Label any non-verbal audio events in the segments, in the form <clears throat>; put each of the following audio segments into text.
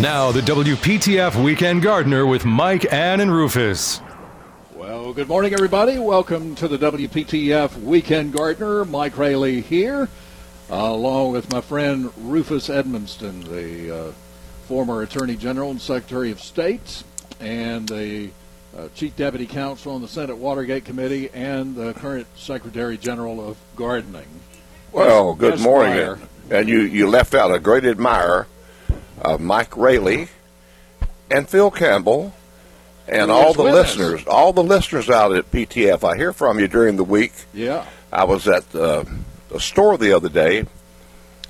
Now, the WPTF Weekend Gardener with Mike, Ann, and Rufus. Well, good morning, everybody. Welcome to the WPTF Weekend Gardener. Mike Rayleigh here, uh, along with my friend Rufus Edmisten, the uh, former Attorney General and Secretary of State, and the uh, Chief Deputy Counsel on the Senate Watergate Committee, and the current Secretary General of Gardening. Well, good Esquire. morning. And you, you left out a great admirer of Mike Rayleigh and Phil Campbell and all the with us. listeners, all the listeners out at PTF. I hear from you during the week. Yeah. I was at uh, the store the other day,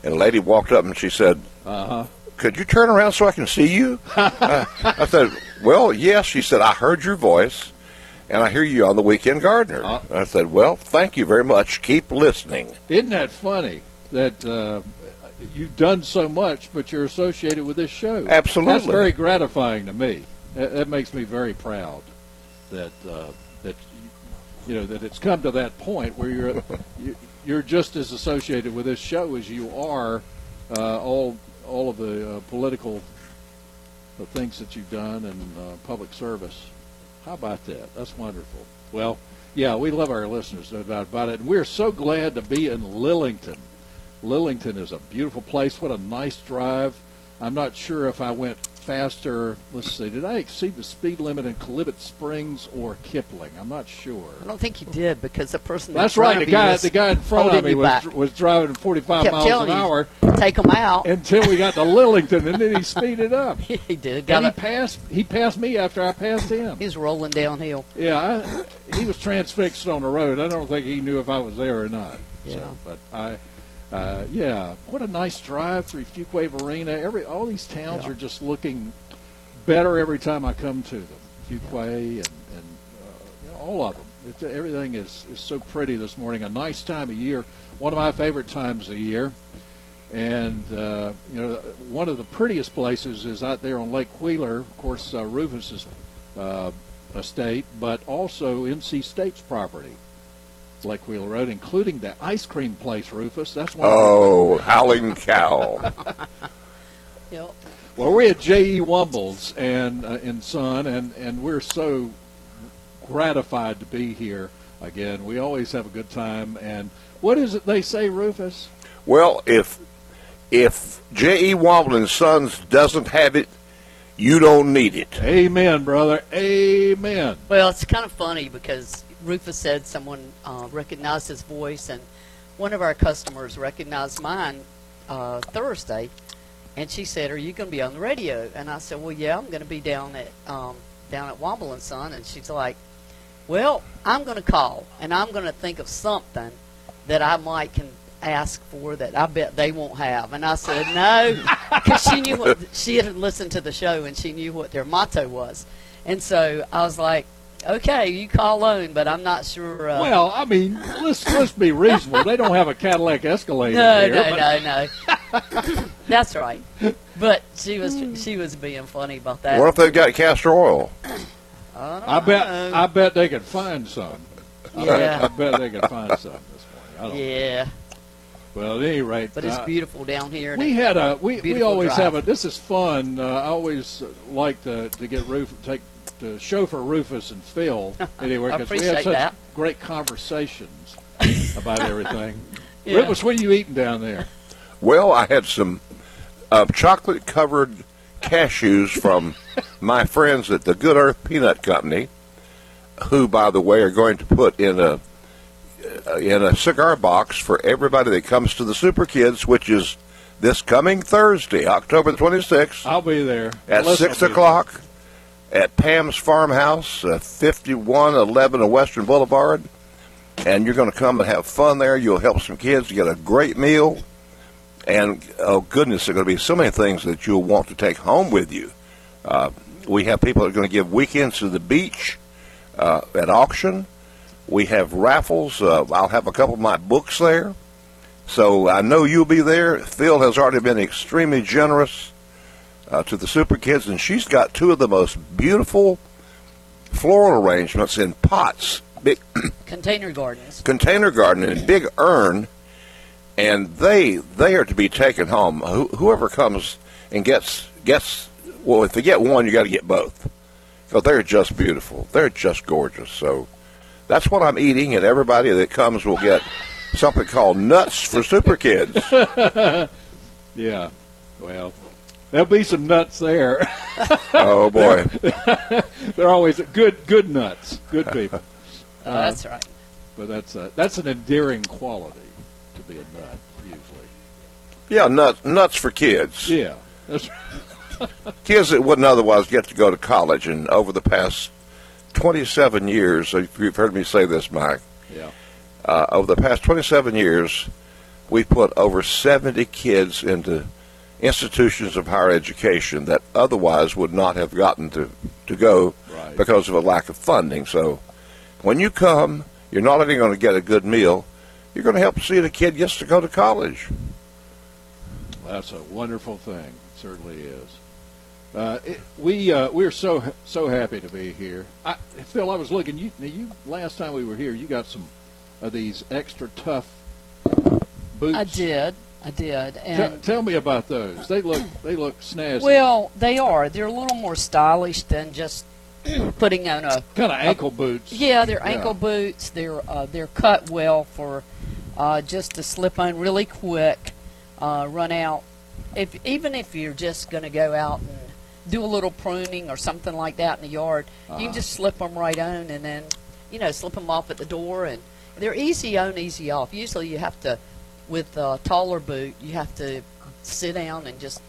and a lady walked up and she said, Uh huh. could you turn around so I can see you? uh, <laughs> I said, well, yes. She said, I heard your voice, and I hear you on the Weekend Gardener. Uh. I said, well, thank you very much. Keep listening. Isn't that funny that uh, you've done so much, but you're associated with this show? Absolutely. That's very gratifying to me. That, that makes me very proud that uh, that you know that it's come to that point where you're <laughs> you- you're just as associated with this show as you are uh, all all of the uh, political the things that you've done and uh, public service. How about that? That's wonderful. Well, yeah, we love our listeners, no doubt about it. And we're so glad to be in Lillington. Lillington is a beautiful place. What a nice drive. I'm not sure if I went faster. Let's see. Did I exceed the speed limit in Chalybeate Springs or Kipling? I'm not sure. I don't think you did because the person. That's right. The guy, the guy in front of me was, back. was driving 45 kept miles an hour take him out. until we got to Lillington, and then he <laughs> speeded up. he did. And Got he a, passed. He passed me after I passed him. He's rolling downhill. Yeah, I, he was transfixed on the road. I don't think he knew if I was there or not. Yeah. So, but I, uh, yeah, what a nice drive through Fuquay-Varina. Every all these towns Yeah. are just looking better every time I come to them. Fuquay and, and uh, you know, all of them. It's, everything is, is so pretty this morning. A nice time of year. One of my favorite times of year. And uh, you know, one of the prettiest places is out there on Lake Wheeler. Of course, uh, Rufus's uh, estate, but also NC State's property, Lake Wheeler Road, including the ice cream place, Rufus. That's one. of the- Oh, <laughs> howling cow. <laughs> Yep. Well, we're at J.E. Womble's and uh, and Son, and and we're so gratified to be here again. We always have a good time. And what is it they say, Rufus? Well, if if J.E. Womble and Sons doesn't have it, you don't need it. Amen, brother. Amen. Well, it's kind of funny because Rufus said someone uh, recognized his voice, and one of our customers recognized mine uh, Thursday, and she said, "Are you going to be on the radio?" And I said, "Well, yeah, I'm going to be down at um, down at Womble and Son." And she's like, "Well, I'm going to call, and I'm going to think of something that I might can ask for that I bet they won't have." And I said, "No," <laughs> because she knew what she had listened to the show and she knew what their motto was, and so I was like. Okay, you call on, but I'm not sure. Uh, Well, I mean, let's let's be reasonable. They don't have a Cadillac Escalade no, here. no, but- no, no. That's right. But she was she was being funny about that. What if they've got castor oil? I, don't I bet know. I bet they could find some. I, Yeah. bet they could find some this morning. I don't yeah, Well, at any rate, but it's uh, beautiful down here. We had a we, we always drive. have a this is fun. Uh, I always like to, to get roof take to chauffeur Rufus and Phil <laughs> anywhere because we had such that. great conversations <laughs> about everything. Yeah. Rufus, what are you eating down there? Well, I had some uh, chocolate covered cashews from <laughs> my friends at the Good Earth Peanut Company, who, by the way, are going to put in a uh, in a cigar box for everybody that comes to the Super Kids, which is this coming Thursday, October the 26th. I'll be there at Melissa six be o'clock at Pam's Farmhouse, uh, fifty-one eleven of Western Boulevard, and you're going to come and have fun there. You'll help some kids. You get a great meal, and oh goodness, there are going to be so many things that you'll want to take home with you. Uh, we have people that are going to give weekends to the beach uh, at auction. We have raffles. Uh, I'll have a couple of my books there. So I know you'll be there. Phil has already been extremely generous uh, to the Super Kids, and she's got two of the most beautiful floral arrangements in pots, big <clears throat> container gardens. container garden and big urn, and they they are to be taken home. Who, whoever comes and gets gets well, if you get one, you got to get both. Because they're just beautiful. They're just gorgeous. So that's what I'm eating, and everybody that comes will get something called nuts for super kids. <laughs> Yeah. Well, there'll be some nuts there. <laughs> oh boy. <laughs> They're always good, good nuts, good people. <laughs> Oh, that's right. But that's a, that's an endearing quality to be a nut, usually. Yeah, nuts nuts for kids. Yeah. That's right. Kids that wouldn't otherwise get to go to college, and over the past 27 years, if you've heard me say this, Mike, yeah. uh, over the past 27 years, we put over 70 kids into institutions of higher education that otherwise would not have gotten to, to go Right. because of a lack of funding. So when you come, you're not only going to get a good meal, you're going to help see the kid gets to go to college. That's a wonderful thing. It Certainly is. Uh, it, we uh, we're so so happy to be here. I, Phil, I was looking. You, you last time we were here, you got some of these extra tough boots. I did. I did. And tell me about those. They look <clears throat> they look snazzy. well, they are. They're a little more stylish than just <clears throat> putting on a kind of ankle boots. Yeah, they're Yeah. ankle boots. They're uh, they're cut well for uh, just to slip on really quick, uh, run out. If even if you're just going to go out and do a little pruning or something like that in the yard, you Uh-huh. can just slip them right on and then you know slip them off at the door and they're easy on, easy off. Usually you have to with a taller boot, you have to sit down and just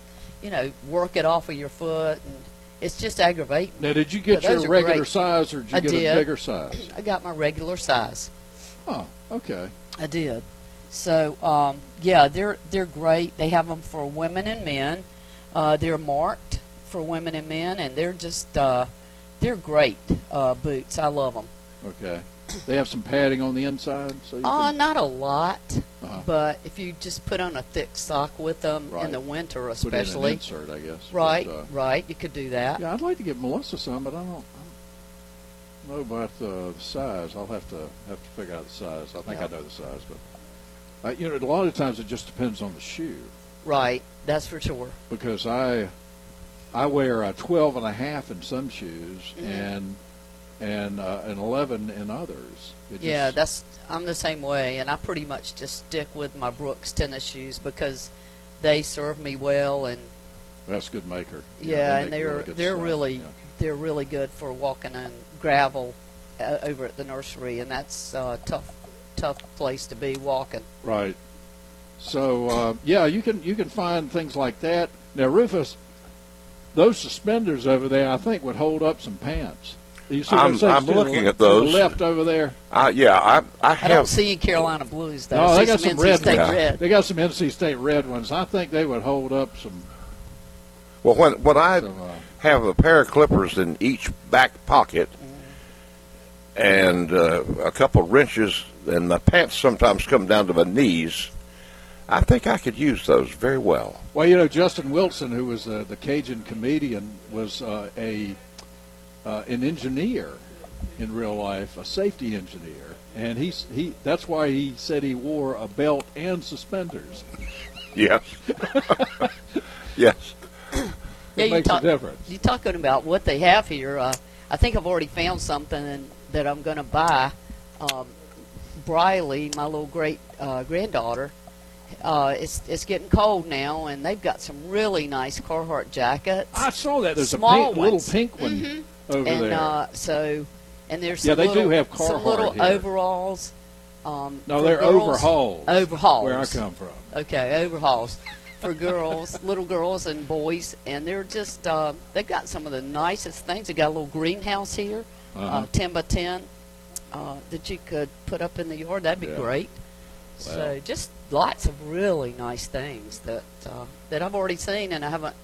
you know work it off of your foot and it's just aggravating. Now, did you get your regular great. size, or did you I get did. a bigger size? <clears throat> I got my regular size. Oh, okay. I did. So um, yeah, they're they're great. They have them for women and men. Uh, they're marked for women and men, and they're just uh, they're great uh, boots. I love them. Okay. They have some padding on the inside, so you Uh, can, not a lot, Uh-huh. but if you just put on a thick sock with them Right. in the winter, especially. put in an insert, I guess. right, But, uh, right, you could do that. yeah, I'd like to get Melissa some, but I don't, I don't know about the size. I'll have to have to figure out the size. I think Yeah. I know the size, but uh, you know, a lot of times it just depends on the shoe Right, that's for sure. because I I wear a 12 and a half in some shoes Mhm. and and uh, an 11 in others. It Yeah, just- that's I'm the same way, and I pretty much just stick with my Brooks tennis shoes because they serve me well and that's good maker. Yeah, they and they're really they're stuff. really Yeah. they're really good for walking on gravel uh, over at the nursery, and that's a tough tough place to be walking. Right. So uh, yeah, you can you can find things like that. Now, Rufus, those suspenders over there, I think, would hold up some pants. You see I'm- I'm looking at those. To the left over there. Uh, yeah, I, I I don't have. see Carolina blues though. No, they got some NC red State ones. red. They got some NC State red ones. I think they would hold up some. Well, when when I some uh, have a pair of clippers in each back pocket and uh, a couple wrenches, and my pants sometimes come down to my knees. I think I could use those very well. well, you know, Justin Wilson, who was uh, the Cajun comedian, was uh, a uh, an engineer in real life, a safety engineer, and he's he. That's why he said he wore a belt and suspenders. <laughs> Yes. <laughs> yes. Yeah, It you makes talk- a difference. You talking about what they have here? Uh, I think I've already found something that I'm going to buy. Um, Briley, my little great uh, granddaughter, uh, it's it's getting cold now, and they've got some really nice Carhartt jackets. I saw that. There's Small a pink, little pink one Mhm. Over and there. uh, so, and there's Yeah, some they do little, have some little here. overalls. Um, no, they're girls. overhauls. Overhauls. Where I come from. Okay, overhauls for girls, <laughs> little girls and boys, and they're just uh, they've got some of the nicest things. They got a little greenhouse here, Uh-huh. uh, ten by ten, uh, that you could put up in the yard. That'd be Yeah. great. So just lots of really nice things that uh, that I've already seen, and I haven't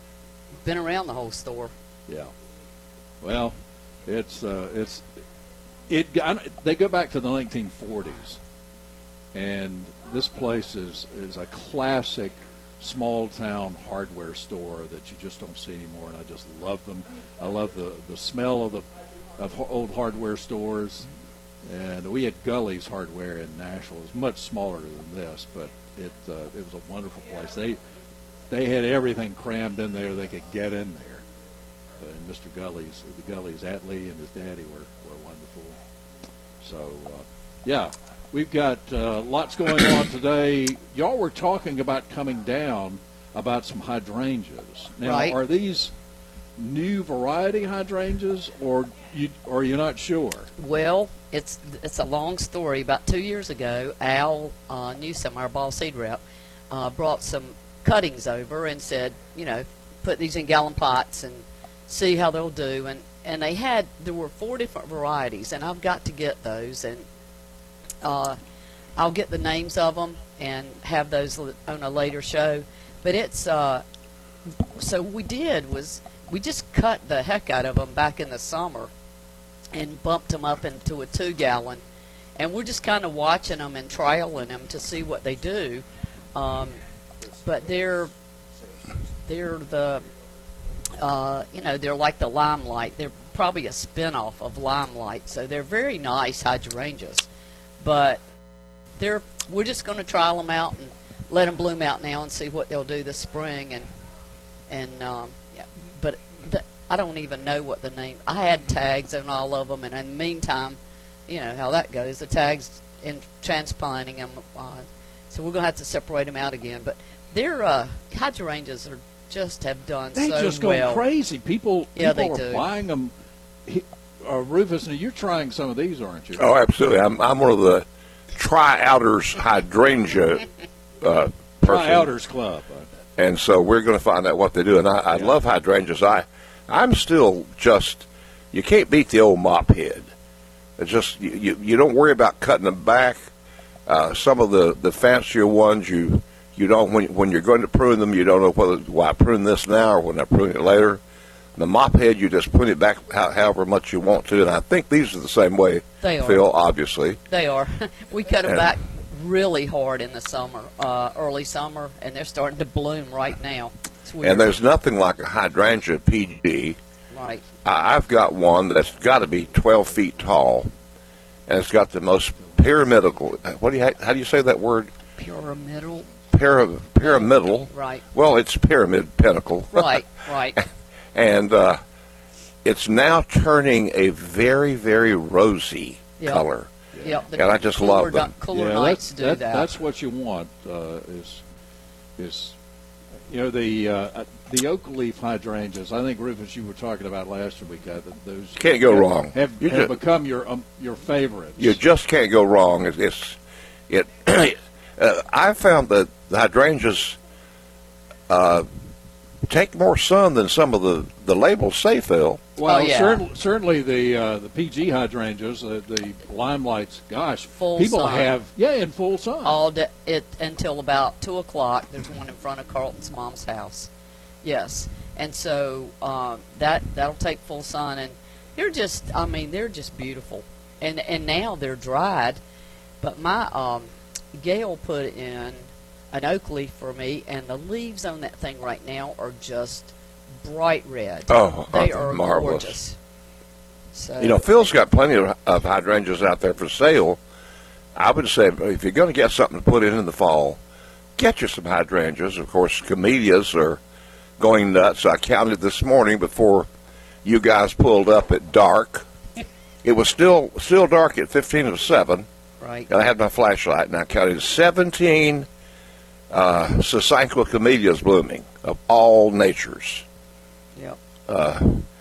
been around the whole store. Yeah. Well, it's uh, it's it. They go back to the 1940s, and this place is is a classic small town hardware store that you just don't see anymore, and I just love them. I love the the smell of the of old hardware stores. And we had Gully's Hardware in Nashville. It was much smaller than this, but it uh, it was a wonderful place. They they had everything crammed in there they could get in there uh, and Mr. Gully's the Gully's Atlee and his daddy were, were wonderful. So uh, yeah, we've got uh, lots going on <coughs> today. Y'all were talking about coming down about some hydrangeas. Now, Right. are these new variety hydrangeas, or you or you're not sure? Well, it's it's a long story. About two years ago, Al uh, Newsom, our ball seed rep, uh, brought some cuttings over and said, you know, put these in gallon pots and see how they'll do. And and they had there were four different varieties, and I've got to get those, and uh, I'll get the names of them and have those on a later show. But it's uh, so we did was we just cut the heck out of them back in the summer and bumped them up into a two gallon, and we're just kind of watching them and trialing them to see what they do. Um, but they're they're the uh, you know they're like the limelight. They're probably a spin-off of limelight, so they're very nice hydrangeas. But they're we're just going to trial them out and let them bloom out now and see what they'll do this spring and and um, yeah, but the, I don't even know what the name. I had tags on all of them, and in the meantime, you know how that goes. The tags in transplanting them, uh, so we're gonna have to separate them out again. But their uh, hydrangeas are just have done They so just go well. crazy. People, Yeah, people they are do. buying them. He, uh, Rufus, now you're trying some of these, aren't you? Oh, absolutely. I'm, I'm one of the try-outers hydrangea uh, Try-outers Club. And so we're going to find out what they do. And I, I love hydrangeas. I, I'm still just, you can't beat the old mop head. It's just you, you, you don't worry about cutting them back. Uh, some of the, the fancier ones, you you don't when when you're going to prune them, you don't know whether why I prune this now or when I prune it later. The mop head, you just prune it back how, however much you want to, and I think these are the same way. They are. Phil, obviously. They are. <laughs> we cut them And- back really hard in the summer, uh, early summer, and they're starting to bloom right now. It's weird. And there's nothing like a hydrangea PG. right. I- I've got one that's got to be 12 feet tall, and it's got the most pyramidal. What do you how do you say that word? Pyramidal. Pyra, pyramidal. Right. Well, it's pyramid pinnacle. <laughs> Right. Right. and uh, it's now turning a very very rosy Yep. color. Yep. And I just cooler love them. Cooler yeah, nights that's, do that- that. That's what you want. Uh, is is you know the uh, the oak leaf hydrangeas. I think Rufus, you were talking about last week. Uh, that those Can't go have, wrong. Have, You have just- become your um, your favorites. You just can't go wrong. It's, it's it. <clears throat> uh, I found that the hydrangeas uh, take more sun than some of the the labels say, Phil. well, Oh, yeah. certainly, certainly the uh, the PG hydrangeas, uh, the limelights. Gosh, Full people sun. have yeah in full sun. all day it until about two o'clock. There's one in front of Carlton's mom's house. Yes, and so um, that that'll take full sun, and they're just I mean they're just beautiful, and and now they're dried, but my um, Gail put in an oak leaf for me, and the leaves on that thing right now are just bright red. Oh, uh, they oh, are marvelous. gorgeous. So You know, Phil's got plenty of, of hydrangeas out there for sale. I would say if you're going to get something to put in in the fall, get you some hydrangeas. Of course, camellias are going nuts. I counted this morning before you guys pulled up at dark. <laughs> It was still still dark at 15 of 7, right. and I had my flashlight, and I counted 17 uh, Sasanqua camellias blooming of all natures Yep.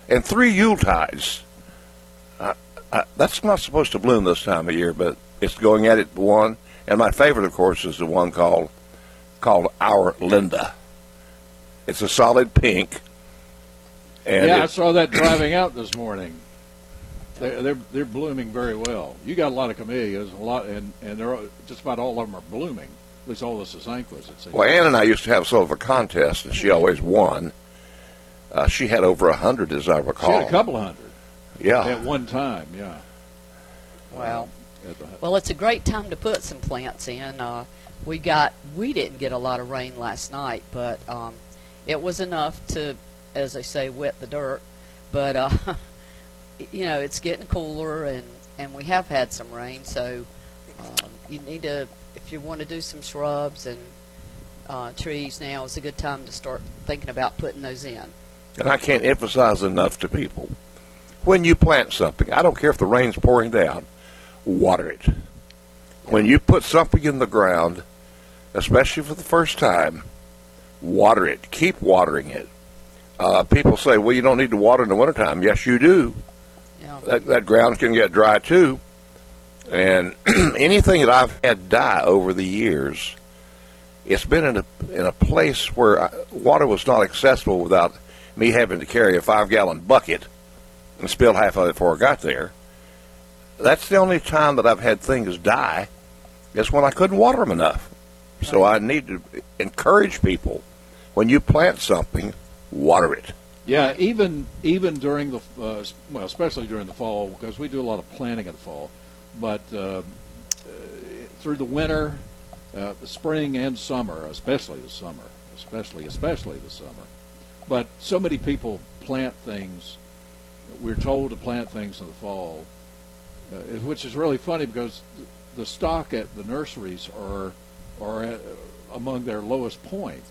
and three Yuletides. Uh, uh, that's not supposed to bloom this time of year, but it's going at it one. And my favorite, of course, is the one called called Our Linda. It's a solid pink. And yeah, I saw that driving out this morning. They're, they're they're blooming very well. You got a lot of camellias, a lot, and and they're just about all of them are blooming. At least all the Sasanquas, it seems. well, Ann and I used to have sort of a contest, and she always won. Uh, she had over a hundred, as I recall. she had a couple hundred Yeah. at one time. Yeah. Wow. At the- Well, it's a great time to put some plants in. Uh, we got we didn't get a lot of rain last night, but um, it was enough to, as they say, wet the dirt. But uh, <laughs> you know, it's getting cooler, and and we have had some rain, so um, you need to if you want to do some shrubs and uh, trees now is a good time to start thinking about putting those in. and I can't emphasize enough to people, when you plant something, I don't care if the rain's pouring down, water it. When you put something in the ground, especially for the first time, water it. Keep watering it. Uh, people say, well, you don't need to water in the wintertime. Yes, you do. Yeah. That, that ground can get dry too. And <clears throat> anything that I've had die over the years, it's been in a, in a place where I, water was not accessible without me having to carry a five gallon bucket and spill half of it before I got there. That's the only time that I've had things die is when I couldn't water them enough. So I need to encourage people when you plant something, water it. Yeah, even even during the uh, well, especially during the fall, because we do a lot of planting in the fall. But uh, uh, through the winter, uh, the spring and summer, especially the summer, especially especially the summer. But so many people plant things. We're told to plant things in the fall, uh, which is really funny because the stock at the nurseries are are at, among their lowest point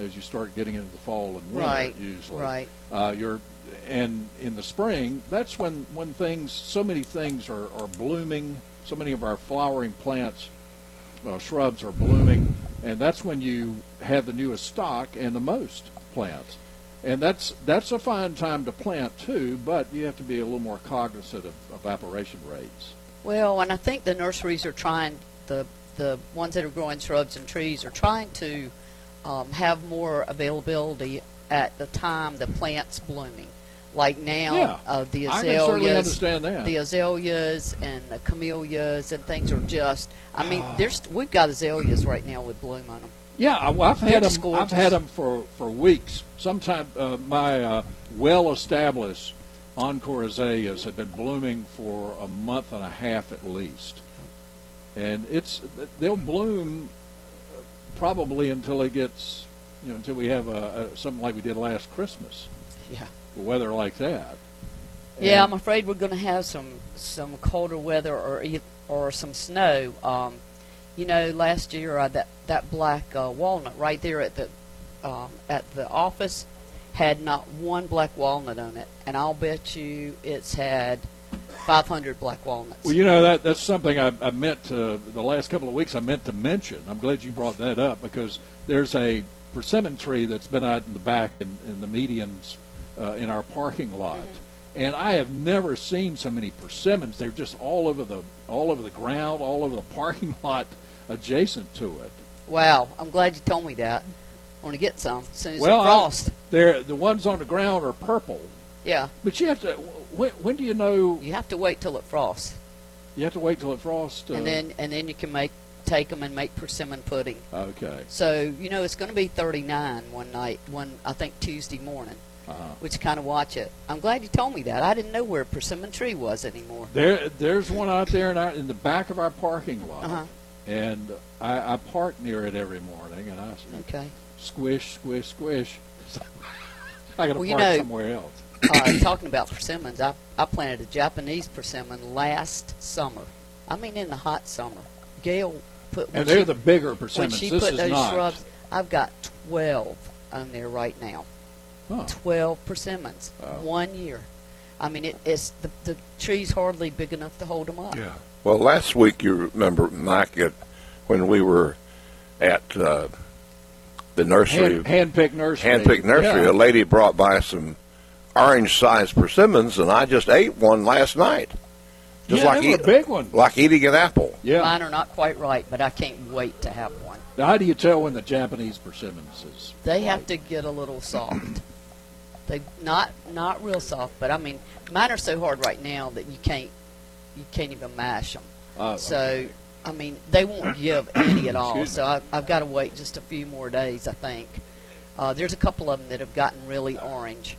as you start getting into the fall and winter. Right, Usually, right. Uh, you're and in the spring, that's when when things, so many things are, are blooming. So many of our flowering plants, uh, shrubs are blooming, and that's when you have the newest stock and the most plants. And that's that's a fine time to plant too, but you have to be a little more cognizant of evaporation rates. Well, and I think the nurseries are trying the the ones that are growing shrubs and trees are trying to um, have more availability at the time the plant's blooming. Like now, Yeah, uh, the I azaleas, understand that. the azaleas and the camellias and things are just. I mean, there's we've got azaleas right now with bloom on them. Yeah, well, I've had them. just I've had them for for weeks. Sometimes uh, my uh, well-established encore azaleas have been blooming for a month and a half at least, and it's they'll bloom probably until it gets you know until we have a, a, something like we did last Christmas, Yeah. weather like that. Yeah, And- I'm afraid we're going to have some some colder weather or or some snow. Um, you know, last year uh, that that black uh, walnut right there at the um, at the office had not one black walnut on it, and I'll bet you it's had 500 black walnuts. Well, you know that that's something I, I meant to the last couple of weeks. I meant to mention. I'm glad you brought that up because there's a persimmon tree that's been out in the back in, in the medians uh, in our parking lot, and I have never seen so many persimmons. They're just all over the all over the ground, all over the <laughs> parking lot adjacent to it. wow, I'm glad you told me that. I want to get some as soon as well, it I- frost. they're the ones on the ground are purple, yeah, but you have to. When, when do you know? you have to wait till it frosts, You have to wait till it frosts. Uh, and then and then you can make take them and make persimmon pudding. okay. So you know it's going to be 39 one night, one I think Tuesday morning, Uh-huh. which kind of watch it. I'm glad you told me that. I didn't know where a persimmon tree was anymore. There, there's one out there in, our, in the back of our parking lot, Uh-huh. and I, I park near it every morning, and I Okay. squish, squish, squish. <laughs> I got to Well, you know- somewhere else. Uh, talking about persimmons, I I planted a Japanese persimmon last summer. I mean in the hot summer. Gail put And they're she, the bigger persimmons. when she this put is those not. shrubs. I've got 12 on there right now. Huh. 12 persimmons. Wow. One year. I mean, it, it's the, the tree's hardly big enough to hold them up. Yeah. Well, last week you remember, Mike, at, when we were at uh, the nursery, Hand, hand-picked nursery. handpicked nursery, Yeah. a lady brought by some orange-sized persimmons, and I just ate one last night, just yeah, like eat, a big one. like eating an apple. Yeah. Mine are not quite right, but I can't wait to have one. Now, how do you tell when the Japanese persimmons is? They have to get a little soft. they not not real soft, but I mean, mine are so hard right now that you can't you can't even mash them. Uh, So I mean, they won't give <coughs> any at all. Excuse So I, I've got to wait just a few more days, I think. Uh, there's a couple of them that have gotten really orange,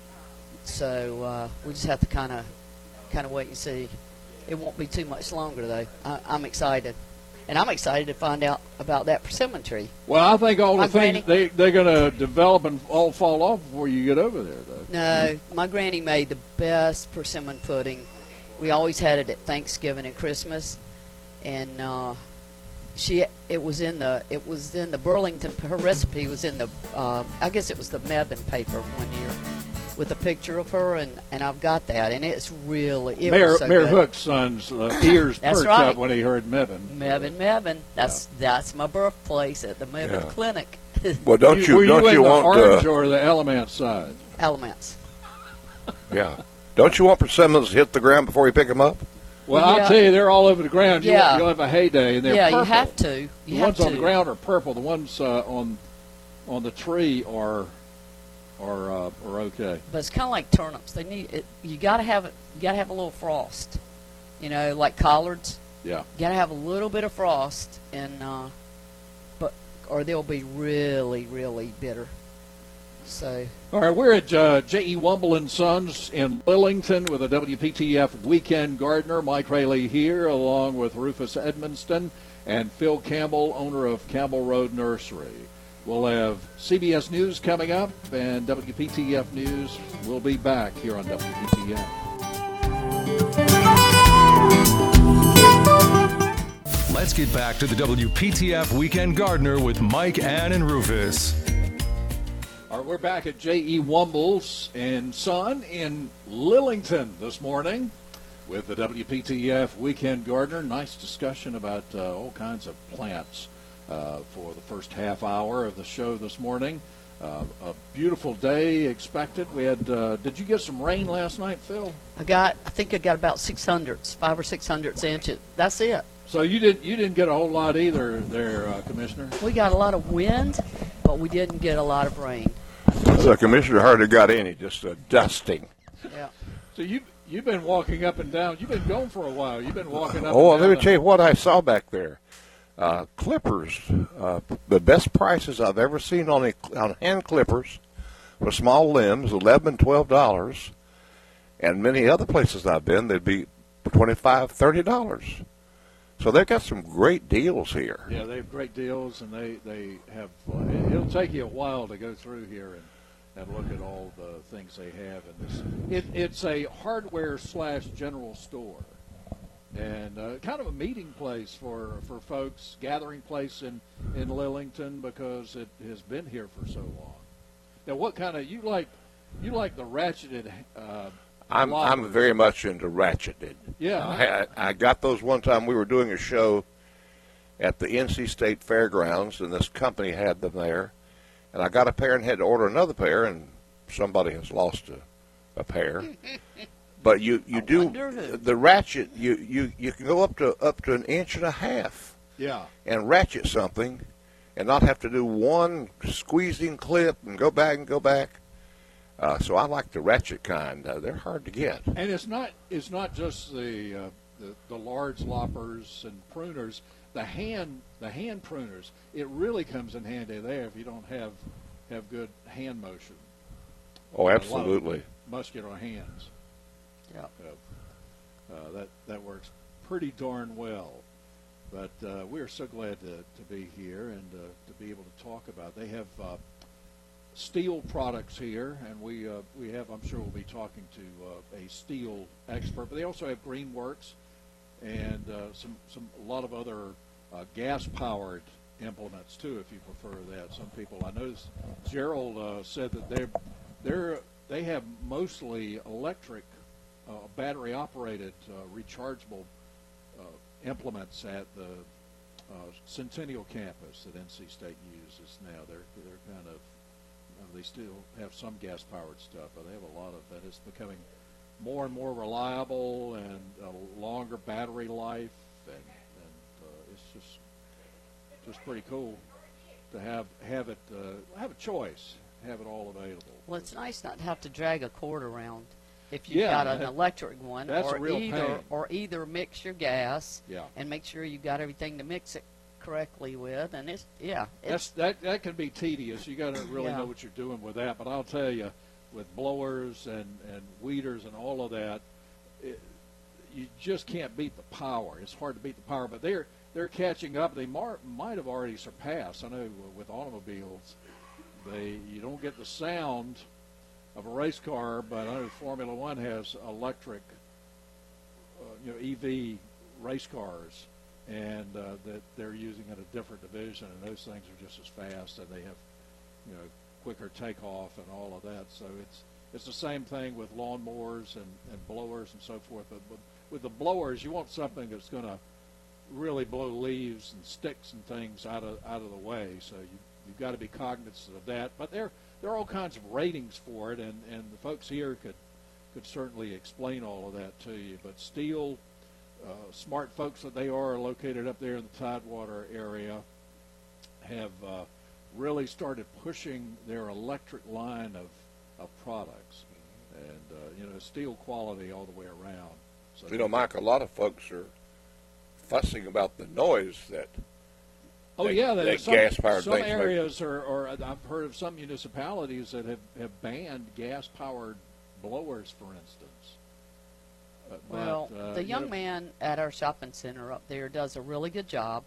so uh, we just have to kind of kind of wait and see. It won't be too much longer though. I, I'm excited, and I'm excited to find out about that persimmon tree. Well, I think all the My things granny- they they're going to develop and all fall off before you get over there, though. No, my granny made the best persimmon pudding. We always had it at Thanksgiving and Christmas, and uh, she it was in the it was in the Burlington. Her recipe was in the uh, I guess it was the Mebane paper one year, with a picture of her, and, and I've got that, and it's really it Mayor, was so Mayor good. Hook's son's uh, ears That's perked right. up when he heard Mebane. Mebane, Mebane. That's that's my birthplace at the Mebane Yeah. Clinic. <laughs> Well, don't you, were don't you, you want the orange uh, or the element side? Elements. yeah? Don't you want persimmons to hit the ground before you pick them up? Well, Yeah. I'll tell you, they're all over the ground. You, Yeah. You'll have a heyday, and they're yeah, purple. you have to. You the have ones to. on the ground are purple. The ones uh, on on the tree are are uh, are okay. But it's kind of like turnips. They need it. You got to have it. You got to have a little frost. You know, like collards. Yeah. You got to have a little bit of frost, and uh, but or they'll be really, really bitter. So All right, we're at uh, J.E. Womble and Sons in Lillington with a WPTF weekend gardener. Mike Rayleigh here, along with Rufus Edmisten and Phil Campbell, owner of Campbell Road Nursery. We'll have CBS News coming up, and WPTF News will be back here on WPTF. Let's get back to the WPTF Weekend Gardener with Mike, Ann, and Rufus. All right, we're back at J.E. Wombles and Son in Lillington this morning with the WPTF Weekend Gardener. Nice discussion about uh, all kinds of plants for the first half hour of the show this morning. Uh, a beautiful day expected. We had. Uh, did you get some rain last night, Phil? I got. I think I got about six hundredths, five or six hundredths inches. That's it. So you didn't. You didn't get a whole lot either, there, uh, Commissioner. We got a lot of wind, but we didn't get a lot of rain. The commissioner hardly got any, just a dusting. Yeah. So you you've been walking up and down. You've been going for a while. You've been walking up. Oh, and let me tell you what I saw back there. Uh, clippers, uh, the best prices I've ever seen on a, on hand clippers for small limbs, eleven and twelve dollars, and many other places I've been, they'd be twenty-five, thirty dollars. So they've got some great deals here. Yeah, they have great deals, and they they have. It'll take you a while to go through here and, and look at all the things they have in this. It, it's a hardware slash general store, and uh, kind of a meeting place for for folks, gathering place in in Lillington because it has been here for so long. Now, what kind of you like? You like the ratcheted? Uh, I'm I'm very much into ratcheted. Yeah. I, had- I got those one time. We were doing a show at the NC State Fairgrounds, and this company had them there. And I got a pair and had to order another pair, and somebody has lost a, a pair. <laughs> but you you I do the ratchet. You, you you can go up to up to an inch and a half yeah. and ratchet something, and not have to do one squeezing clip and go back and go back. Uh, so I like the ratchet kind. Uh, they're hard to get. And it's not it's not just the, uh, the the large loppers and pruners. The hand the hand pruners. It really comes in handy there if you don't have have good hand motion, Oh, lot of- absolutely. muscular hands. Yeah. Uh, that that works pretty darn well. But uh, we are so glad to, to be here and uh, to be able to talk about. They have uh, Stihl products here, and we uh, we have. I'm sure we'll be talking to uh, a Stihl expert. But they also have Greenworks and some some a lot of other gas powered implements too, if you prefer that. Some people I noticed Gerald said that they're they're they have mostly electric, uh, battery operated, uh, rechargeable uh, implements at the uh, Centennial campus that NC State uses now. They're they're kind of uh, they still have some gas powered stuff, but they have a lot of that. It's becoming more and more reliable and a longer battery life, and, and uh, it's just just pretty cool to have have it uh, have a choice, have it all available. Well, it's nice not to have to drag a cord around if you've Yeah, got an electric one, or real either pain. or either mix your gas Yeah. and make sure you've got everything to mix it correctly with, and it's yeah, That's that that can be tedious. You got to really Yeah. know what you're doing with that. But I'll tell you, with blowers and and weeders and all of that, it, you just can't beat the power. It's hard to beat the power, but they're they're catching up. They mar- might have already surpassed. I know with automobiles, they you don't get the sound of a race car, but I know Formula One has electric, uh, you know, EV race cars, and uh, that they're using in a different division, and those things are just as fast, and they have, you know, quicker takeoff and all of that. So it's it's the same thing with lawnmowers and, and blowers and so forth. But, but with the blowers, you want something that's going to really blow leaves and sticks and things out of out of the way. So you you've got to be cognizant of that. But there there are all kinds of ratings for it, and and the folks here could could certainly explain all of that to you. But Stihl, uh, smart folks that they are, located up there in the Tidewater area, have uh, really started pushing their electric line of of products, and uh, you know Stihl quality all the way around. So You know, Mike, a lot of folks are fussing about the noise that. Oh that- yeah, that there's some, gas-powered some things make. areas are, or I've heard of some municipalities that have, have banned gas-powered blowers, for instance. Uh, Well, uh, the you young know, man at our shopping center up there does a really good job,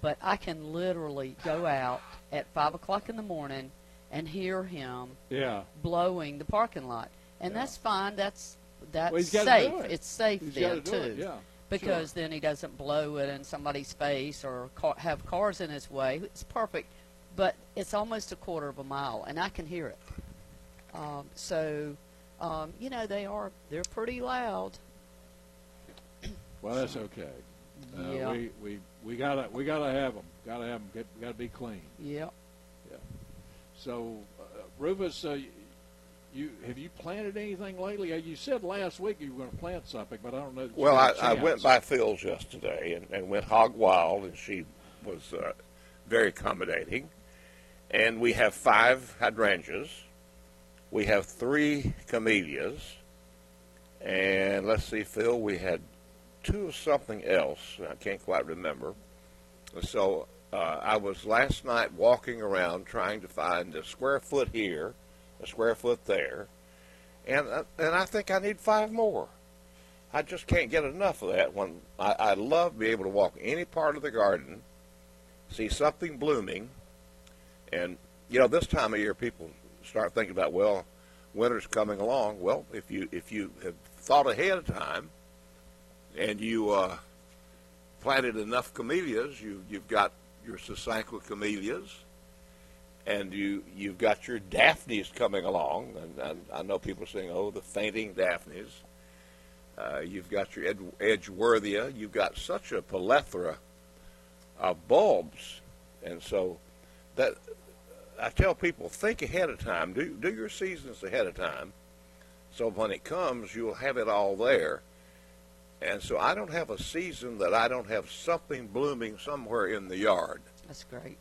but I can literally go out at five o'clock in the morning and hear him Yeah, blowing the parking lot, and Yeah. that's fine. That's that's Well, safe. it. It's safe he's then got to too, it. Yeah, because then he doesn't blow it in somebody's face or ca- have cars in his way. It's perfect, but it's almost a quarter of a mile, and I can hear it. Um, so, um, you know, they are they're pretty loud. <clears throat> well, that's okay. Uh, Yeah. We we we gotta we gotta have them. Gotta have them. Get, gotta be clean. Yep. Yeah. So, uh, Rufus, uh, you have you planted anything lately? Uh, You said last week you were going to plant something, but I don't know. Well, I, had went by Phil's yesterday and, and went hog wild, and she was uh, very accommodating. And we have five hydrangeas. We have three camellias. And let's see, Phil, we had two of something else. I can't quite remember. So uh, I was last night walking around trying to find a square foot here, a square foot there, and uh, and I think I need five more. I just can't get enough of that. When I, I love being able to walk any part of the garden, see something blooming, and you know this time of year people start thinking about well, winter's coming along. Well, if you if you have thought ahead of time, and you uh, planted enough camellias, you you've got your Sasanqua camellias, and you you've got your daphnes coming along, and, and I know people saying, "Oh, the fainting daphnes." Uh, you've got your Ed, Edgeworthia. You've got such a plethora of bulbs, and so that I tell people think ahead of time. Do do your seasons ahead of time, so when it comes, you'll have it all there. And so I don't have a season that I don't have something blooming somewhere in the yard. That's great.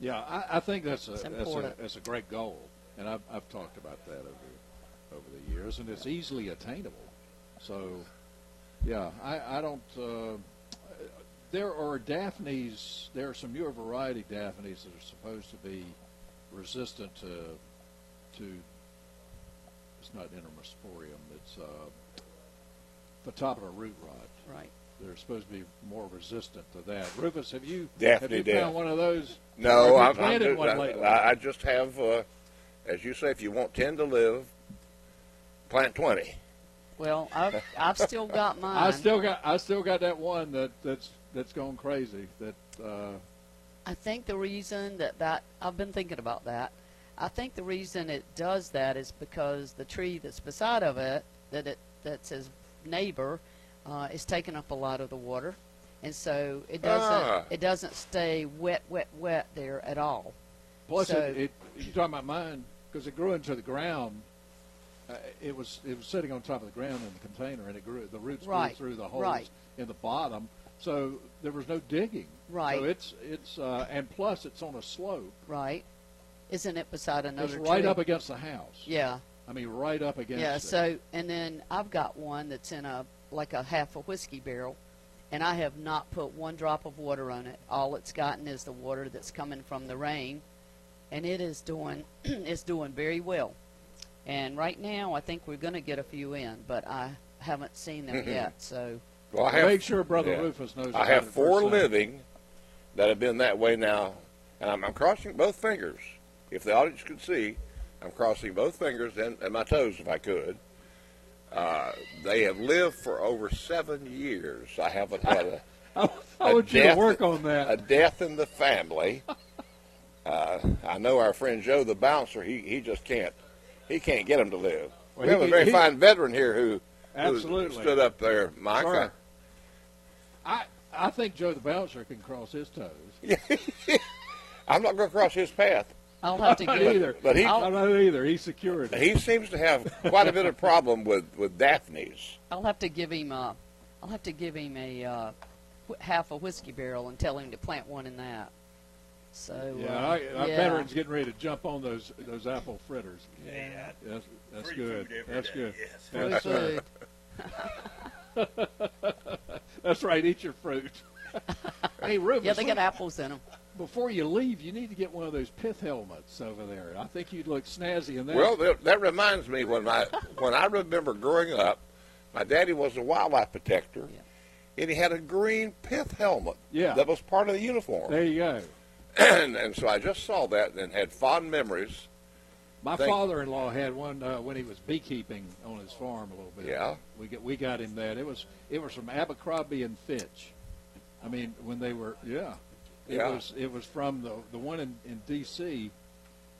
Yeah, I, I think that's a that's a, that's a great goal, and I've, I've talked about that over over the years, and it's easily attainable. So, yeah, I, I don't. Uh, there are daphnes. There are some newer variety daphnes that are supposed to be resistant to to. It's not intermosporium. It's uh, Phytophthora root rot. Right. They're supposed to be more resistant to that. Rufus, have you Daphne have you death. found one of those? No, I'm, I'm planted just, one lately? I, I just have, uh, as you say, if you want ten to live, plant twenty. Well, I've I've still got <laughs> mine. I still got I still got that one that that's that's going crazy. That uh, I think the reason that that I've been thinking about that. I think the reason it does that is because the tree that's beside of it, that it that's his neighbor, uh, is taking up a lot of the water, and so it doesn't Ah. it doesn't stay wet, wet, wet there at all. plus So- it, it you talking about mine because it grew into the ground. Uh, it was it was sitting on top of the ground in the container, and it grew. The roots Right, grew through the holes right. in the bottom, so there was no digging. Right. So it's it's uh, and plus it's on a slope. Right? Isn't it beside another It's right tree? up against the house. Yeah. I mean, right up against. Yeah, it. so and then I've got one that's in a like a half a whiskey barrel, and I have not put one drop of water on it. All it's gotten is the water that's coming from the rain, and it is doing <clears throat> it's doing very well. And right now, I think we're going to get a few in, but I haven't seen them yet. So Well, I have, make sure Brother yeah. Rufus knows. I have it four first thing. living that have been that way now, and I'm, I'm crossing both fingers. If the audience could see, I'm crossing both fingers and, and my toes if I could. Uh, they have lived for over seven years. I haven't had a, I, <laughs> I a want you to work on that. a death in the family. <laughs> Uh, I know our friend Joe the bouncer. He he just can't he can't get them to live. Well, we have he- a very he- fine veteran here who, who Absolutely. stood up there, Mike. Sure. I I think Joe the bouncer can cross his toes. <laughs> I'm not going to cross his path. I'll have to <laughs> Not give either. but he- I don't either. He's secured. He seems to have quite a bit of problem with with Daphne's. I'll have to give him a, I'll have to give him a uh, half a whiskey barrel and tell him to plant one in that. So Yeah, uh, I, our yeah. veterans getting ready to jump on those those apple fritters. Yeah, that's that's good. That's good. Free Yes, sir. food. <laughs> <laughs> That's right. Eat your fruit. hey, Rufus. Yeah, they got apples in them. Before you leave, you need to get one of those pith helmets over there. I think you'd look snazzy in that. Well, that, that reminds me when I <laughs> when I remember growing up, my daddy was a wildlife protector, Yeah. and he had a green pith helmet. Yeah. that was part of the uniform. there you go. <clears throat> and, and so I just saw that and had fond memories. My Thank- father-in-law had one uh, when he was beekeeping on his farm a little bit. Yeah. we got we got him that. It was it was from Abercrombie and Fitch. I mean, when they were yeah, it Yeah. was it was from the the one in in D.C.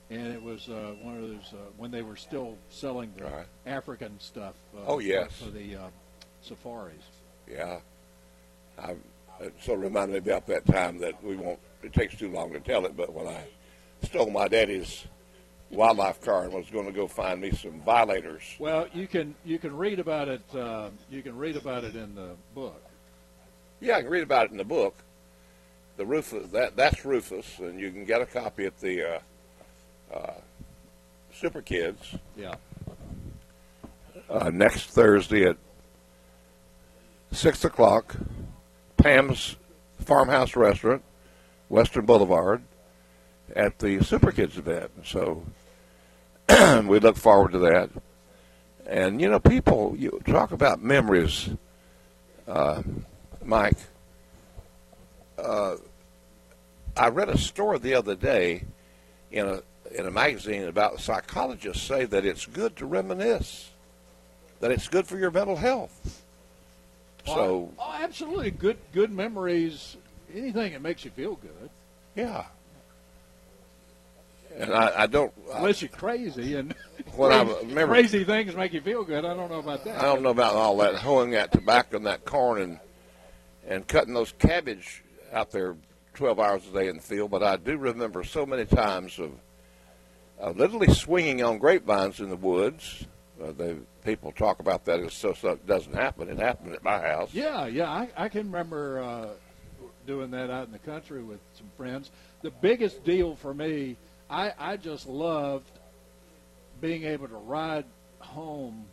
and it was uh, one of those uh, when they were still selling the Right. African stuff. Uh, Oh, yes. for the uh, safaris. Yeah, I, it sort of reminded me about that time that we won't. It takes too long to tell it, but when I stole my daddy's wildlife car and was going to go find me some violators. Well, you can you can read about it. Uh, you can read about it in the book. Yeah, I can read about it in the book. The Rufus, that that's Rufus, and you can get a copy at the uh, uh, Super Kids Yeah. uh, next Thursday at six o'clock. Pam's Farmhouse Restaurant, Western Boulevard, at the Super Kids event. So <clears throat> we look forward to that. And you know, people, you talk about memories, uh, Mike. Uh, I read a story the other day in a in a magazine about psychologists say that it's good to reminisce, that it's good for your mental health. So oh, oh, absolutely good good memories. Anything that makes you feel good, yeah. And I, I don't. I, unless you're crazy and <laughs> when I crazy, <laughs> remember, crazy things make you feel good. I don't know about that. I don't know about all that hoeing that tobacco and that corn and and cutting those cabbage out there 12 hours a day in the field, but I do remember so many times of, of literally swinging on grapevines in the woods. Uh, the people talk about that as so, so it doesn't happen. It happened at my house. Yeah, yeah, I, I can remember uh, doing that out in the country with some friends. The biggest deal for me, I, I just loved being able to ride home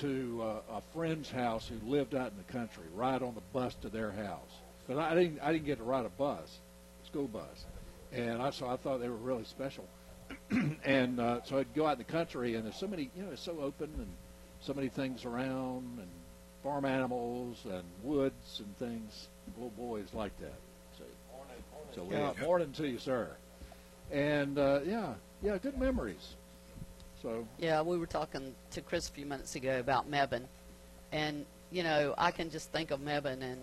to uh, a friend's house who lived out in the country, ride on the bus to their house. Because I didn't, I didn't get to ride a bus, school bus, and I so I thought they were really special. <clears throat> and uh, so I'd go out in the country, and there's so many, you know, it's so open and so many things around, and farm animals and woods and things. Little boys like that. So, so yeah, morning to you, sir. And uh, yeah, yeah, good memories. So Yeah, we were talking to Chris a few minutes ago about Mebane, and you know I can just think of Mebane and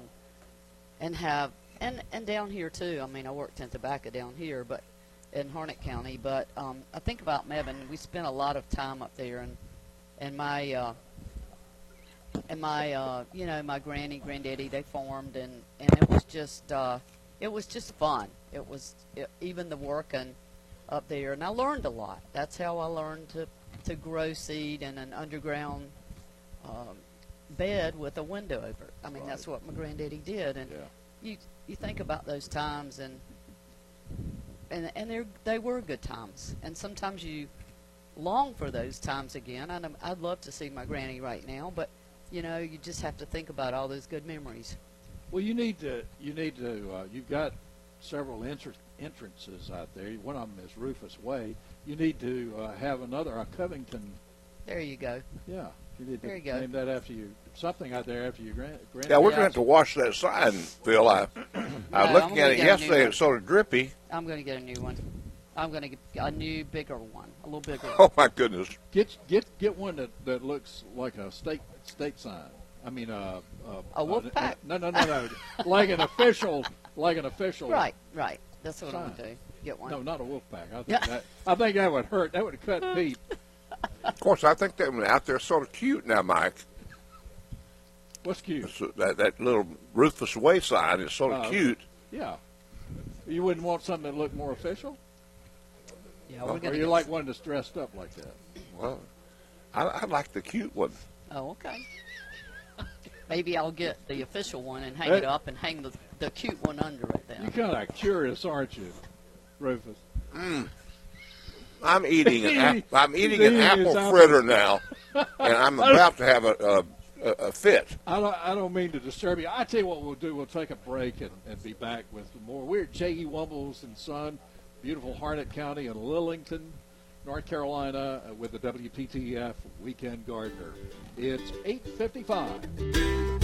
and have and and down here too. I mean, I worked in tobacco down here, but in Harnett County. But um, I think about Mebane. We spent a lot of time up there, and and my uh, and my uh, you know my granny, granddaddy, they farmed, and and it was just uh, it was just fun. It was it, even the working up there, and I learned a lot. That's how I learned to to grow seed in an underground um, bed with a window over it. I mean, that's what my granddaddy did, and yeah, you you think about those times, and and and they they were good times, and sometimes you long for those times again. And I'm- I'd love to see my granny right now, but you know, you just have to think about all those good memories. Well, you need to. You need to. Uh, you've got several entr- entrances out there. One of them is Rufus Way. You need to uh, have another, a Covington. There you go. Yeah, you need to There you go. name that after you. Something out there after your grand. grand Yeah, we're going to have to wash that sign, Phil. <clears throat> I, I was I'm looking at it get a new yesterday. It's sort of drippy. I'm going to get a new one. I'm going to get a new, bigger one, a little bigger. Oh my goodness! Get get get one that, that looks like a state state sign. I mean, uh, uh, A wolf uh, pack? No, no, no, no. like an official, like an official. Right, right. That's what I'm going to do. Get one. No, not a wolf pack. I think that I think that would hurt. That would cut <laughs> Pete. Of course, I think that one out there sort of cute now, Mike. What's cute? It's, uh, that that little Rufus Wayside is sort of Oh, cute. Yeah. You wouldn't want something that looked more official? Yeah, Well, we're Or you get like one that's dressed up like that? Well, I, I like the cute one. Oh, okay. Maybe I'll get the official one and hang Hey. it up and hang the the cute one under it then. You're kind of curious, aren't you, Rufus? <laughs> I'm eating an He- ap- I'm eating an apple apple. fritter now, and I'm <laughs> about to have a, a, a, a fit. I don't, I don't mean to disturb you. I tell you what we'll do. We'll take a break and, and be back with more. We're at J.E. Wombles and Son, beautiful Harnett County in Lillington, North Carolina, uh, with the WPTF Weekend Gardener. It's 8:55.